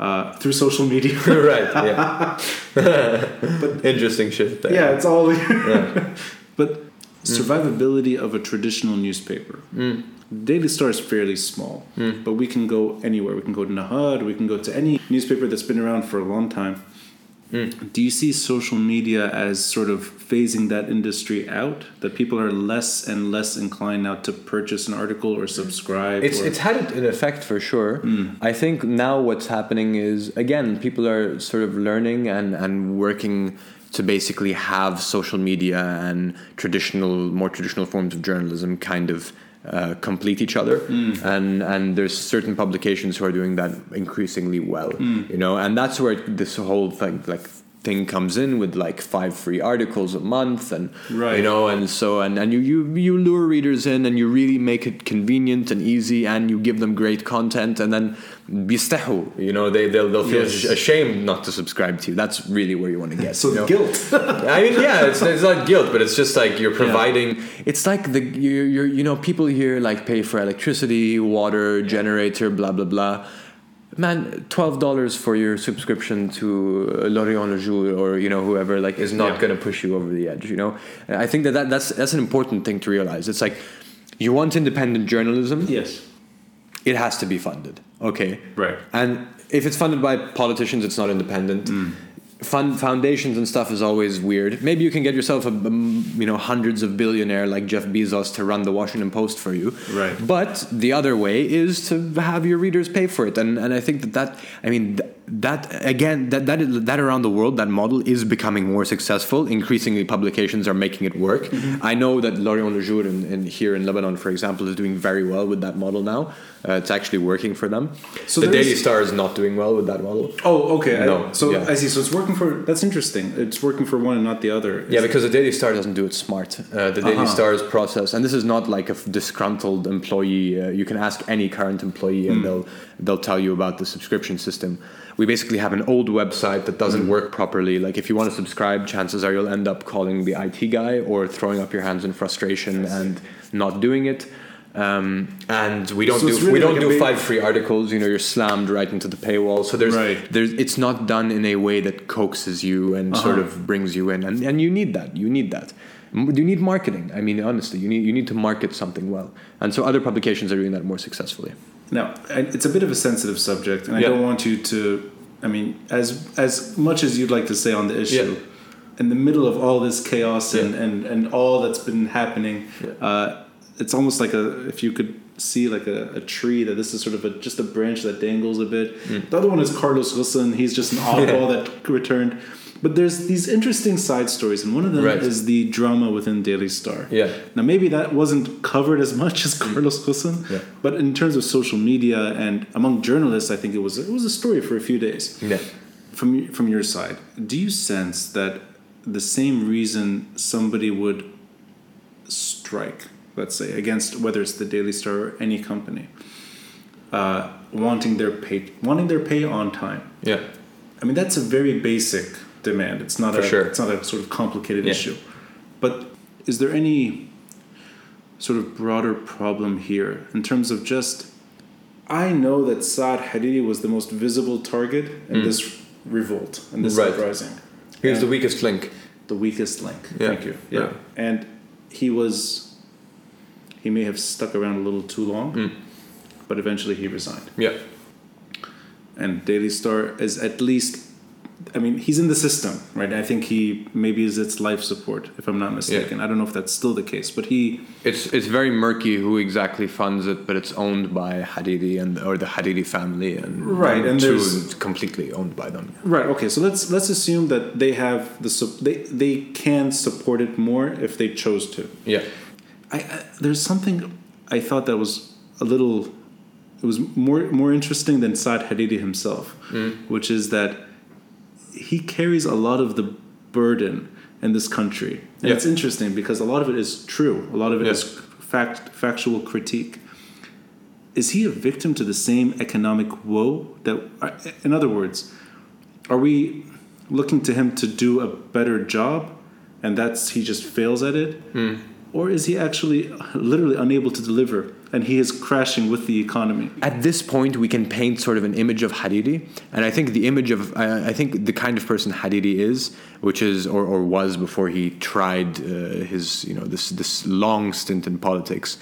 uh, through social media. [LAUGHS] right. Yeah. [LAUGHS] but interesting shit. There. yeah, it's all. [LAUGHS] but mm. survivability of a traditional newspaper. Mm. Daily Star is fairly small, mm. but we can go anywhere. We can go to Nahar. We can go to any newspaper that's been around for a long time. Mm. Do you see social media as sort of phasing that industry out? That people are less and less inclined now to purchase an article or subscribe? It's or, it's had an effect for sure. Mm. I think now what's happening is again people are sort of learning and and working to basically have social media and traditional more traditional forms of journalism kind of uh, complete each other. And and there's certain publications who are doing that increasingly well you know? And that's where this whole thing like thing comes in with like five free articles a month and Right. you know and so and, and you, you you lure readers in and you really make it convenient and easy and you give them great content and then bistahu you know they they'll, they'll feel Yes. ashamed not to subscribe to you that's really where you want to get so you know? guilt. [LAUGHS] I mean, yeah, it's, it's not guilt, but it's just like you're providing. It's like the you you you know people here like pay for electricity, water, generator, blah blah blah. Man, twelve dollars for your subscription to uh, L'Orient Le Jour or you know whoever like is not Yeah. going to push you over the edge. You know, I think that, that that's that's an important thing to realize. It's like you want independent journalism yes. it has to be funded. Okay. Right. And if it's funded by politicians, it's not independent. Mm. Fund foundations and stuff is always weird. Maybe you can get yourself a you know hundreds of billionaire like Jeff Bezos to run the Washington Post for you. Right. But the other way is to have your readers pay for it, and and I think that that I mean th- that again that that is, that around the world that model is becoming more successful. Increasingly, publications are making it work. Mm-hmm. I know that L'Orient Le Jour in, in here in Lebanon, for example, is doing very well with that model now. Uh, it's actually working for them. So the there is- Daily Star is not doing well with that model. Oh, okay. I- No, so yeah. I see. So it's working for. That's interesting. It's working for one and not the other. Yeah, because the Daily Star doesn't do it smart. Uh, the Daily Uh-huh. Star's process, and this is not like a disgruntled employee. Uh, you can ask any current employee, Hmm. and they'll they'll tell you about the subscription system. We basically have an old website that doesn't Hmm. work properly. Like if you want to subscribe, chances are you'll end up calling the IT guy or throwing up your hands in frustration and not doing it. Um, and we don't So do really we don't like do five free articles. You know, you're slammed right into the paywall. So there's Right. there's it's not done in a way that coaxes you and sort Uh-huh. of brings you in, and and you need that. You need that. You need marketing. I mean, honestly, you need you need to market something well, and so other publications are doing that more successfully. Now, it's a bit of a sensitive subject, and I don't want you to. I mean, as as much as you'd like to say on the issue, in the middle of all this chaos and Yeah. and, and all that's been happening, uh, it's almost like a if you could see like a, a tree that this is sort of a just a branch that dangles a bit. Mm. The other one is Carlos Ghosn. He's just an [LAUGHS] oddball that returned. But there's these interesting side stories, and one of them Right. is the drama within Daily Star. Yeah. Now, maybe that wasn't covered as much as Carlos Ghosn, Yeah. but in terms of social media and among journalists, I think it was it was a story for a few days. Yeah. From from your side, do you sense that the same reason somebody would strike, let's say, against whether it's the Daily Star or any company, uh, wanting their pay wanting their pay on time? Yeah. I mean, that's a very basic demand. It's not For a sure. it's not a sort of complicated Yeah. issue. But is there any sort of broader problem here in terms of just? I know that Saad Hariri was the most visible target in this revolt and this Mm. Right. uprising. He was the weakest link. the weakest link. Yeah. Thank you. Yeah, Right. and he was. He may have stuck around a little too long, Mm. but eventually he resigned Yeah. and Daily Star is at least I mean he's in the system right? I think he maybe is its life support if I'm not mistaken. I don't know if that's still the case but he It's it's very murky who exactly funds it, but it's owned by Hariri and or the Hariri family, and Right, and there's- completely owned by them. right okay so let's let's assume that they have the they they can support it more if they chose to. Yeah, I, I there's something I thought that was a little it was more more interesting than Saad Hariri himself hmm. which is that he carries a lot of the burden in this country. And Yeah. it's interesting because a lot of it is true. A lot of it Yeah. is fact factual critique. Is he a victim to the same economic woe that uh, in other words are we looking to him to do a better job and that's he just fails at it? Hmm. Or is he actually literally unable to deliver and he is crashing with the economy at this point we can paint sort of an image of Hariri, and I think the image of I I think the kind of person Hariri is, which is or, or was before he tried uh, his you know this this long stint in politics.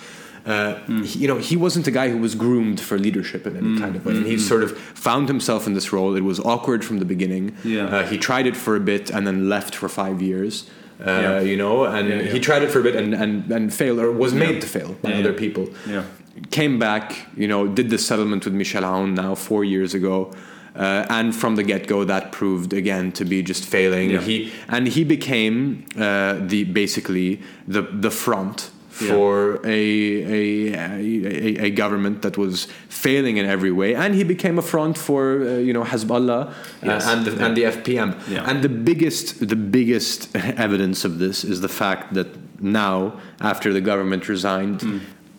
Uh, he, you know, he wasn't a guy who was groomed for leadership in any kind of way, and he sort of found himself in this role. It was awkward from the beginning. Yeah. Uh, he tried it for a bit and then left for five years. Uh, Yeah. You know, and Yeah, he tried it for a bit and, and, and failed or was made to fail by other people yeah came back, you know, did the settlement with Michel Aoun now four years ago. Uh, and from the get-go, that proved again to be just failing. He and he became uh, the basically the the front Yeah. for a, a, a a government that was failing in every way, and he became a front for uh, you know Hezbollah uh, Yes. and the, and the FPM. Yeah. And the biggest the biggest [LAUGHS] evidence of this is the fact that now, after the government resigned, Hmm.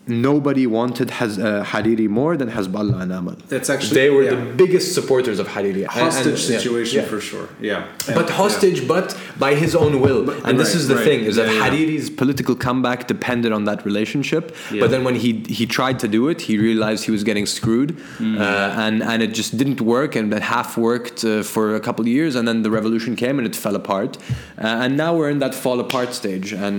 Nobody wanted Haz, uh, Hariri more than Hezbollah and Amal. That's actually- they were yeah. the biggest supporters of Hariri. Hostage and- yeah, situation yeah. for sure yeah But And- hostage, but by his own will. and this right, is the right. thing: is that Yeah, yeah. Hariri's political comeback depended on that relationship. Yeah. But then when he he tried to do it, he realized he was getting screwed, Mm. uh, and and it just didn't work, and it half worked uh, for a couple of years, and then the revolution came and it fell apart, uh, and now we're in that fall apart stage, and.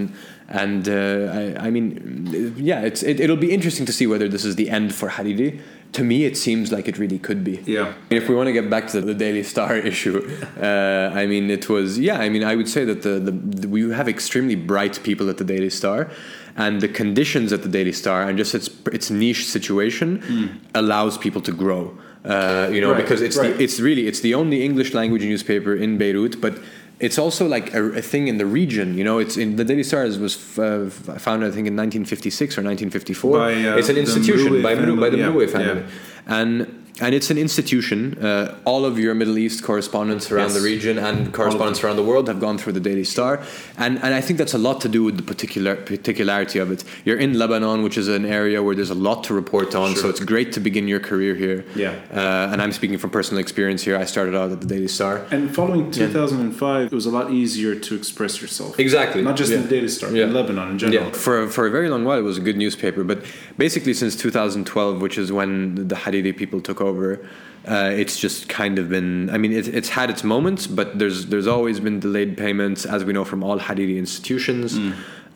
And uh, I, I mean, yeah, it's it, it'll be interesting to see whether this is the end for Hariri. To me, it seems like it really could be. Yeah. If we want to get back to the Daily Star [LAUGHS] issue, uh, I mean, it was yeah. I mean, I would say that the, the, the we have extremely bright people at the Daily Star, and the conditions at the Daily Star and just its its niche situation allows people to grow. Uh, you know, Right, because it's right. the, it's really it's the only English language newspaper in Beirut, but. It's also like a, a thing in the region, you know. It's in the Daily Star was f- uh, founded, I think, in 1956 or 1954. By, uh, it's an institution Mroué by, Mrou- by the family, yeah, family, yeah. and and it's an institution. Uh, all of your Middle East correspondents around Yes. the region and correspondents around the world have gone through the Daily Star, and and I think that's a lot to do with the particular particularity of it. You're in Lebanon, which is an area where there's a lot to report on, so it's great to begin your career here. Yeah. uh, and I'm speaking from personal experience here. I started out at the Daily Star. And following 2005, it was a lot easier to express yourself. Exactly. Not just in the Daily Star, Yeah. in Lebanon in general. Yeah, for for a very long while it was a good newspaper, but basically since 2012, which is when the Hariri people took over, uh, it's just kind of been. I mean, it, it's had its moments, but there's there's always been delayed payments, as we know from all Hariri institutions.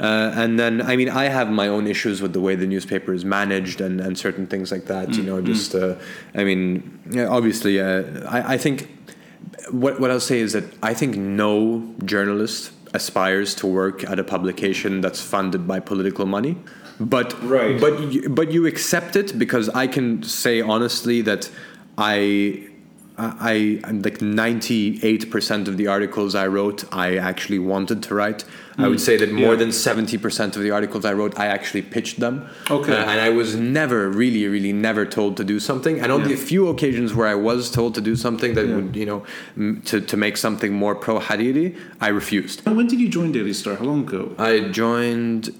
Uh, and then, I mean, I have my own issues with the way the newspaper is managed and, and certain things like that. You know, just uh, I mean, yeah, obviously, uh, I, I think what what I'll say is that I think no journalist aspires to work at a publication that's funded by political money. But Right. but you, but you accept it because I can say honestly that I I, like ninety eight percent of the articles I wrote, I actually wanted to write. I would say that more Yeah. than seventy percent of the articles I wrote, I actually pitched them. Okay. Uh, and I was never, really, really, never told to do something. And only Yeah. few occasions where I was told to do something that Yeah. would, you know, m- to to make something more pro Hariri, I refused. When did you join Daily Star? How long ago? I joined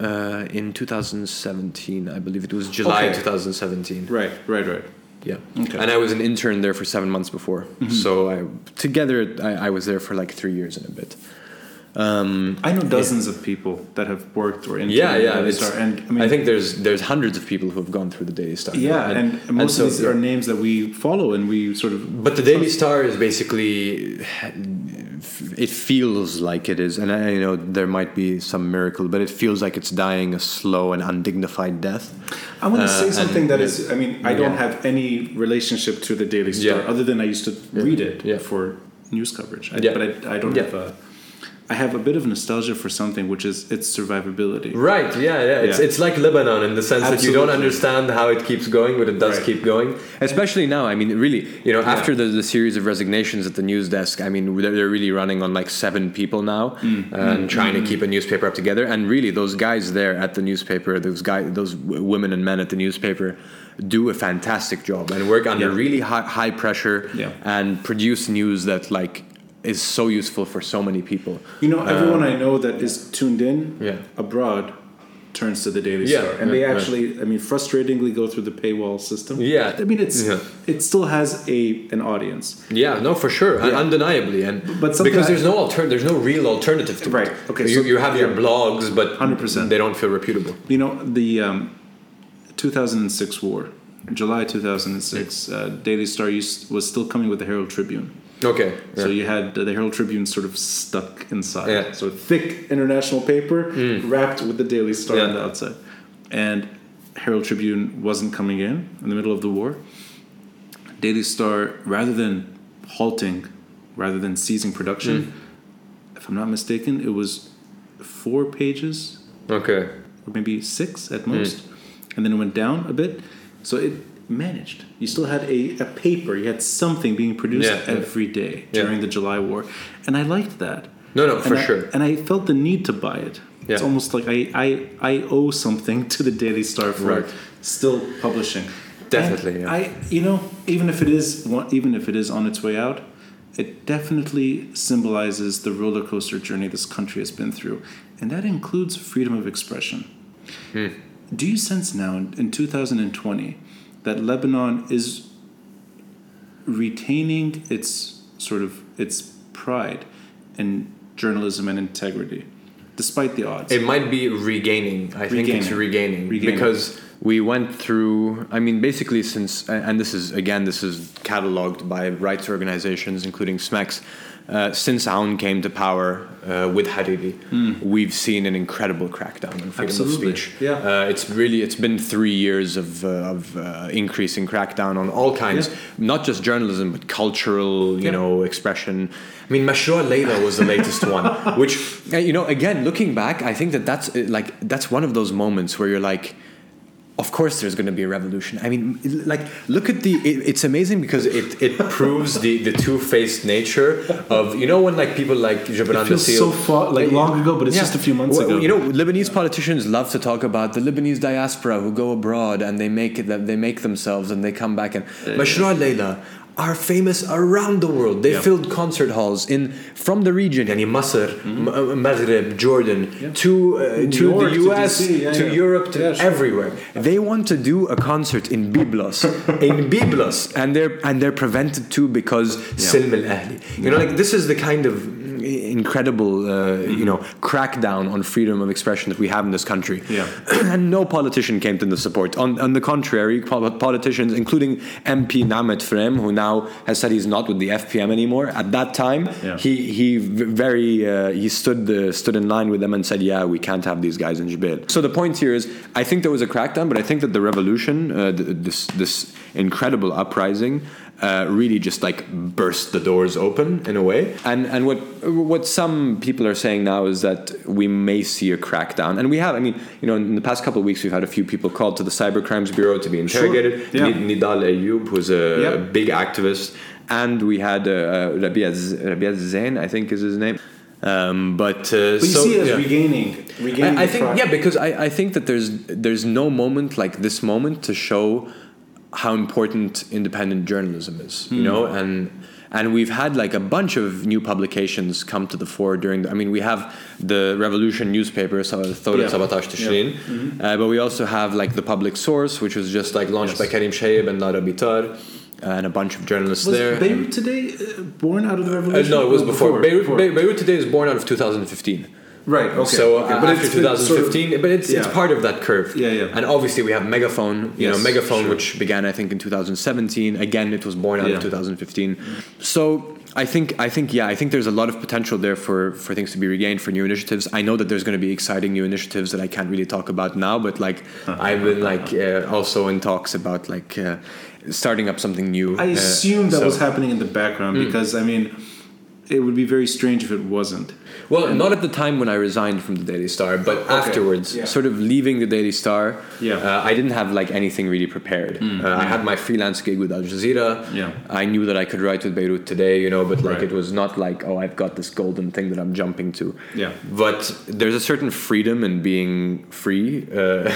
uh, in 2017, I believe it was July Okay. 2017. Right, right, right. Yeah, Okay. and I was an intern there for seven months before. So I, together, I, I was there for like three years and a bit. Um, I know dozens of people that have worked or interned yeah, yeah. Daily Star, and I mean, I think there's there's hundreds of people who have gone through the Daily Star. yeah, and, most so- of these are names that we follow and we sort of. But the Daily Star is basically, it feels like it is, and I you know there might be some miracle, but it feels like it's dying a slow and undignified death. I want to Uh, say something that is. I mean, I don't have any relationship to the Daily Star Yeah. other than I used to read it Yeah. for news coverage. I, Yeah. But I, I don't Yeah. have a. I have a bit of nostalgia for something which is its survivability. Right, yeah, yeah. It's, Yeah. it's like Lebanon in the sense that you don't understand how it keeps going, but it does Right. keep going. Especially now, I mean, really, you know, Yeah. after the, the series of resignations at the news desk, I mean, they're, they're really running on like seven people now Mm. Uh, and mm. trying to mm. keep a newspaper up together. And really, those guys there at the newspaper, those guys, those w- women and men at the newspaper, do a fantastic job and work under Yeah. really high, high pressure Yeah. and produce news that like is so useful for so many people. You know, everyone I know that is tuned in Yeah. abroad turns to the Daily Yeah, Star, and yeah, they actually, I mean, frustratingly go through the paywall system. Yeah. I mean, it's it still has a an audience. Yeah, no, for sure, undeniably, and But because there's no alter- there's no real alternative to Right, it. okay, you, so- you have your blogs, but 100%. they don't feel reputable. You know, the um, 2006 war, July 2006, uh, Daily Star used, was still coming with the Herald Tribune. Okay, So you had the Herald Tribune sort of stuck inside. Yeah. So thick international paper mm. wrapped with the Daily Star on the outside. And Herald Tribune wasn't coming in in the middle of the war. Daily Star, rather than halting, rather than ceasing production, mm. if I'm not mistaken, it was four pages okay, or maybe six at most, mm. and then it went down a bit. So it managed. You still had a, a paper, you had something being produced Yeah, yeah. every day Yeah. during the July War, and I liked that. No, no, And for I- sure. And I felt the need to buy it. It's almost like I, I, I owe something to the Daily Star for Right. still publishing. Definitely, And yeah. I, you know, even if it is even if it is on its way out, it definitely symbolizes the roller coaster journey this country has been through, and that includes freedom of expression. Hmm. Do you sense now in, in 2020 that Lebanon is retaining its sort of its pride in journalism and integrity, despite the odds? it might be regaining. I think it's Regaining. regaining, Regaining. because we went through. I mean, basically, since and this is again, this is cataloged by rights organizations, including SMEX. Uh, since Aoun came to power uh, with Hariri, we've seen an incredible crackdown on freedom. Absolutely, of speech. yeah. Uh, it's really it's been three years of, uh, of uh, increasing crackdown on all kinds, Yeah. not just journalism but cultural, you Yeah. know, expression. I mean, Mashrou' Leila was the latest [LAUGHS] one, which you know, again, looking back, I think that that's like that's one of those moments where you're like. Of course, there's going to be a revolution. I mean, like, look at the. It, it's amazing because it, it proves the, the two faced nature of you know when like people like Gebran it feels Nasir- so far, like long ago, but it's yeah. just a few months Well, ago. You know, Lebanese politicians love to talk about the Lebanese diaspora who go abroad and they make it, that they make themselves and they come back and Mashrou' Leila are famous around the world. They Yeah. filled concert halls in from the region, yani Masr, M- uh, Maghreb, Jordan, to uh, to York, the US, DC, yeah, to yeah. Europe, to Yeah, sure. everywhere. They want to do a concert in Byblos, [LAUGHS] in Byblos, and they're and they're prevented to because Silm al Ahli. You know, like this is the kind of incredible, uh, you know, crackdown on freedom of expression that we have in this country. Yeah. [CLEARS THROAT] and no politician came to the support. On, on the contrary, politicians, including MP Neemat Frem, who now has said he's not with the FPM anymore. At that time, Yeah. he he very uh, he stood the, stood in line with them and said, "Yeah, we can't have these guys in Jbeil." So the point here is, I think there was a crackdown, but I think that the revolution, uh, th- this this incredible uprising. Uh, really just like burst the doors open in a way and and what what some people are saying now is that we may see a crackdown and we have i mean you know in the past couple of weeks we've had a few people called to the cyber crimes bureau to be interrogated Yeah. Nidal Ayoub who's a, a big activist and we had uh, Rabia Rabia Zain, I think is his name. Um, but uh, But you so, see it yeah. regaining, regaining. I, I think yeah, because I, I think that there's there's no moment like this moment to show how important independent journalism is, you know, and and we've had like a bunch of new publications come to the fore during. The, I mean, we have the Revolution newspaper, Thorat Yeah. Sabatash Tishrin, uh, but we also have like the Public Source, which was just like launched by Karim Chehayeb and Lara Bitar, and a bunch of journalists was there. Beirut today uh, born out of the Uh, revolution? no, it was Or before. Beirut, before? Be- Beirut today is born out of 2015. Right. Okay. So okay. uh, But after it's been sort of- 2015, but it's it's part of that curve. Yeah, yeah. And obviously we have Megaphone. You know, Megaphone, sure. which began I think in 2017. Again, it was born out Yeah. of 2015. So I think I think yeah, I think there's a lot of potential there for for things to be regained for new initiatives. I know that there's going to be exciting new initiatives that I can't really talk about now, but like I've been like uh, also in talks about like uh, starting up something new. I uh, assume that so- was happening in the background Hmm. because I mean, it would be very strange if it wasn't. Well, not at the time when I resigned from the Daily Star, but Okay, afterwards, yeah. sort of leaving the Daily Star. Yeah. Uh, I didn't have like anything really prepared. Uh, I had my freelance gig with Al Jazeera. Yeah. I knew that I could write with Beirut today, you know, but like Right. it was not like oh I've got this golden thing that I'm jumping to. Yeah. But there's a certain freedom in being free. Uh,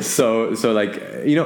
[LAUGHS] so so like you know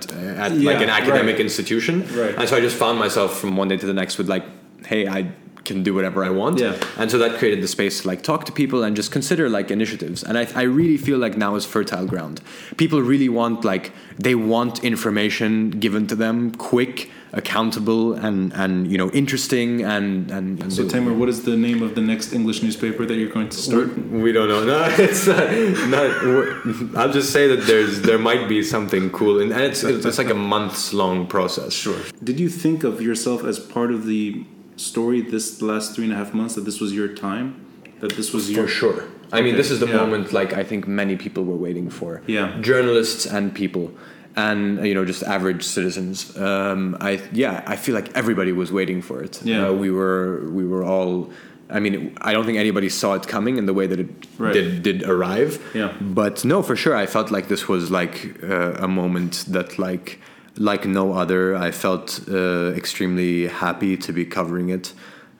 because like I went through like just like school, university, work, and never had a moment where I wasn't like employed or at uh, at like an academic right. institution. Right. And so I just found myself from one day to the next with like, hey, I can do whatever I want. Yeah. And so that created the space to like talk to people and just consider like initiatives. And I, I really feel like now is fertile ground. People really want like they want information given to them quick, accountable, and and you know interesting and and. and So, Timour, what is the name of the next English newspaper that you're going to start? we don't know. [LAUGHS] No, it's not. not I'll just say that there's there might be something cool, and, and it's it's like a months long process. Sure. Did you think of yourself as part of the story this last three and a half months that this was your time, that this was your For sure. I mean, this is the yeah. moment like I think many people were waiting for. Yeah. Journalists and people, and uh, you know, just average citizens. Um, I yeah, I feel like everybody was waiting for it. Yeah. Uh, we were we were all. I mean, I don't think anybody saw it coming in the way that it Right. did did arrive. Yeah. But no, for sure, I felt like this was like uh, a moment that like like no other. I felt uh, extremely happy to be covering it.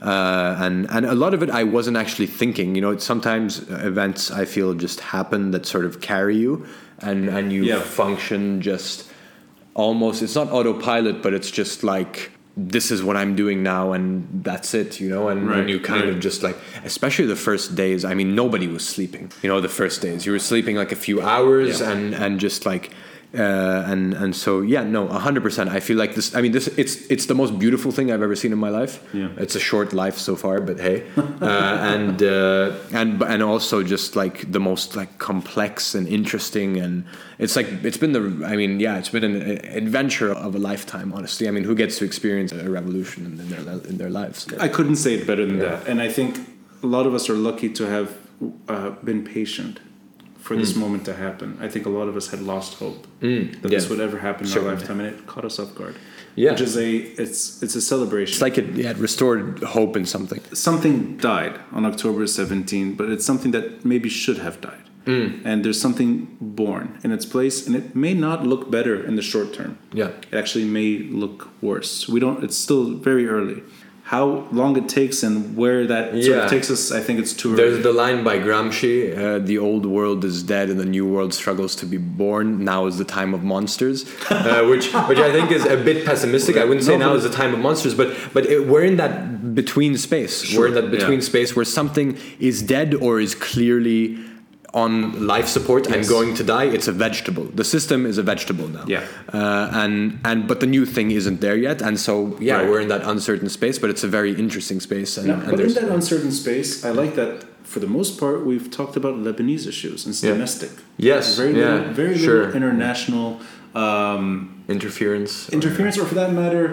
Uh, and and a lot of it I wasn't actually thinking. You know, sometimes events I feel just happen that sort of carry you, and and you Yeah. function just almost. It's not autopilot, but it's just like this is what I'm doing now, and that's it. You know, and, Right, you kind right. of just like, especially the first days. I mean, nobody was sleeping. You know, the first days you were sleeping like a few hours, Yeah. and and just like. Uh, and and so yeah no hundred percent. I feel like this I mean this it's it's the most beautiful thing I've ever seen in my life. Yeah. it's a short life so far but hey. Uh, [LAUGHS] and uh, and and also just like the most like complex and interesting and it's like it's been the I mean yeah it's been an adventure of a lifetime honestly. I mean who gets to experience a revolution in their in their lives? I couldn't say it better than that. And I think a lot of us are lucky to have uh, been patient for this hmm. moment to happen. I think a lot of us had lost hope hmm. that yeah. this would ever happen in Certainly. our lifetime, and it caught us off guard. Yeah. which is a it's it's a celebration. it's like it, yeah, it restored hope in something something died on October 17, but it's something that maybe should have died. Hmm. And there's something born in its place, and it may not look better in the short term. Yeah. It actually may look worse. We don't, it's still very early. How long it takes and where that sort of takes us, I think it's too There's early. the line by Gramsci: uh, "The old world is dead, and the new world struggles to be born. Now is the time of monsters," [LAUGHS] uh, which, which I think is a bit pessimistic. I wouldn't say No, now is the time of monsters, but but it, we're in that between space. We're in that yeah. between space where something is dead or is clearly on life support and Yes. going to die. It's a vegetable. The system is a vegetable now. Yeah. Uh, and and but the new thing isn't there yet, and so yeah, Right. we're in that uncertain space, but it's a very interesting space. And, Yeah, and but in that uncertain space, I like that for the most part, we've talked about Lebanese issues and it's Yeah. domestic. Yes, Very yeah, little, very sure. little international um, interference. interference, or for that matter,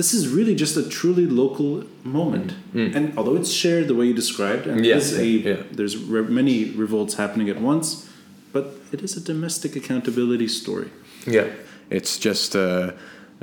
this is really just a truly local moment. And although it's shared the way you described, and Mm. Yeah, it is a, yeah. there's re- many revolts happening at once, but it is a domestic accountability story. Yeah, it's just uh,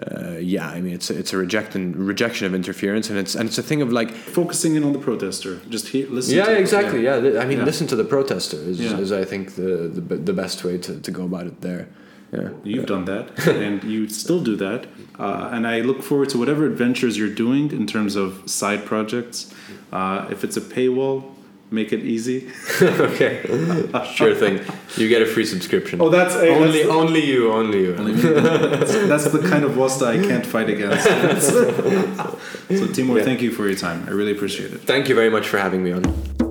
uh, yeah, I mean, it's it's a rejection rejection of interference, and it's and it's a thing of like Focusing in on the protester, just hear, listen. yeah, to exactly. Yeah, Th- I mean, Yeah. listen to the protester is, Yeah. is I think the, the the best way to, to go about it there. Yeah. You've done that, and you still do that. Uh, and I look forward to whatever adventures you're doing in terms of side projects. Uh, if it's a paywall, make it easy. [LAUGHS] okay. sure thing. You get a free subscription. Oh, that's a, only that's, only you, only you. that's the kind of wasta I can't fight against. [LAUGHS] so, Timour, Yeah. thank you for your time. I really appreciate it. Thank you very much for having me on.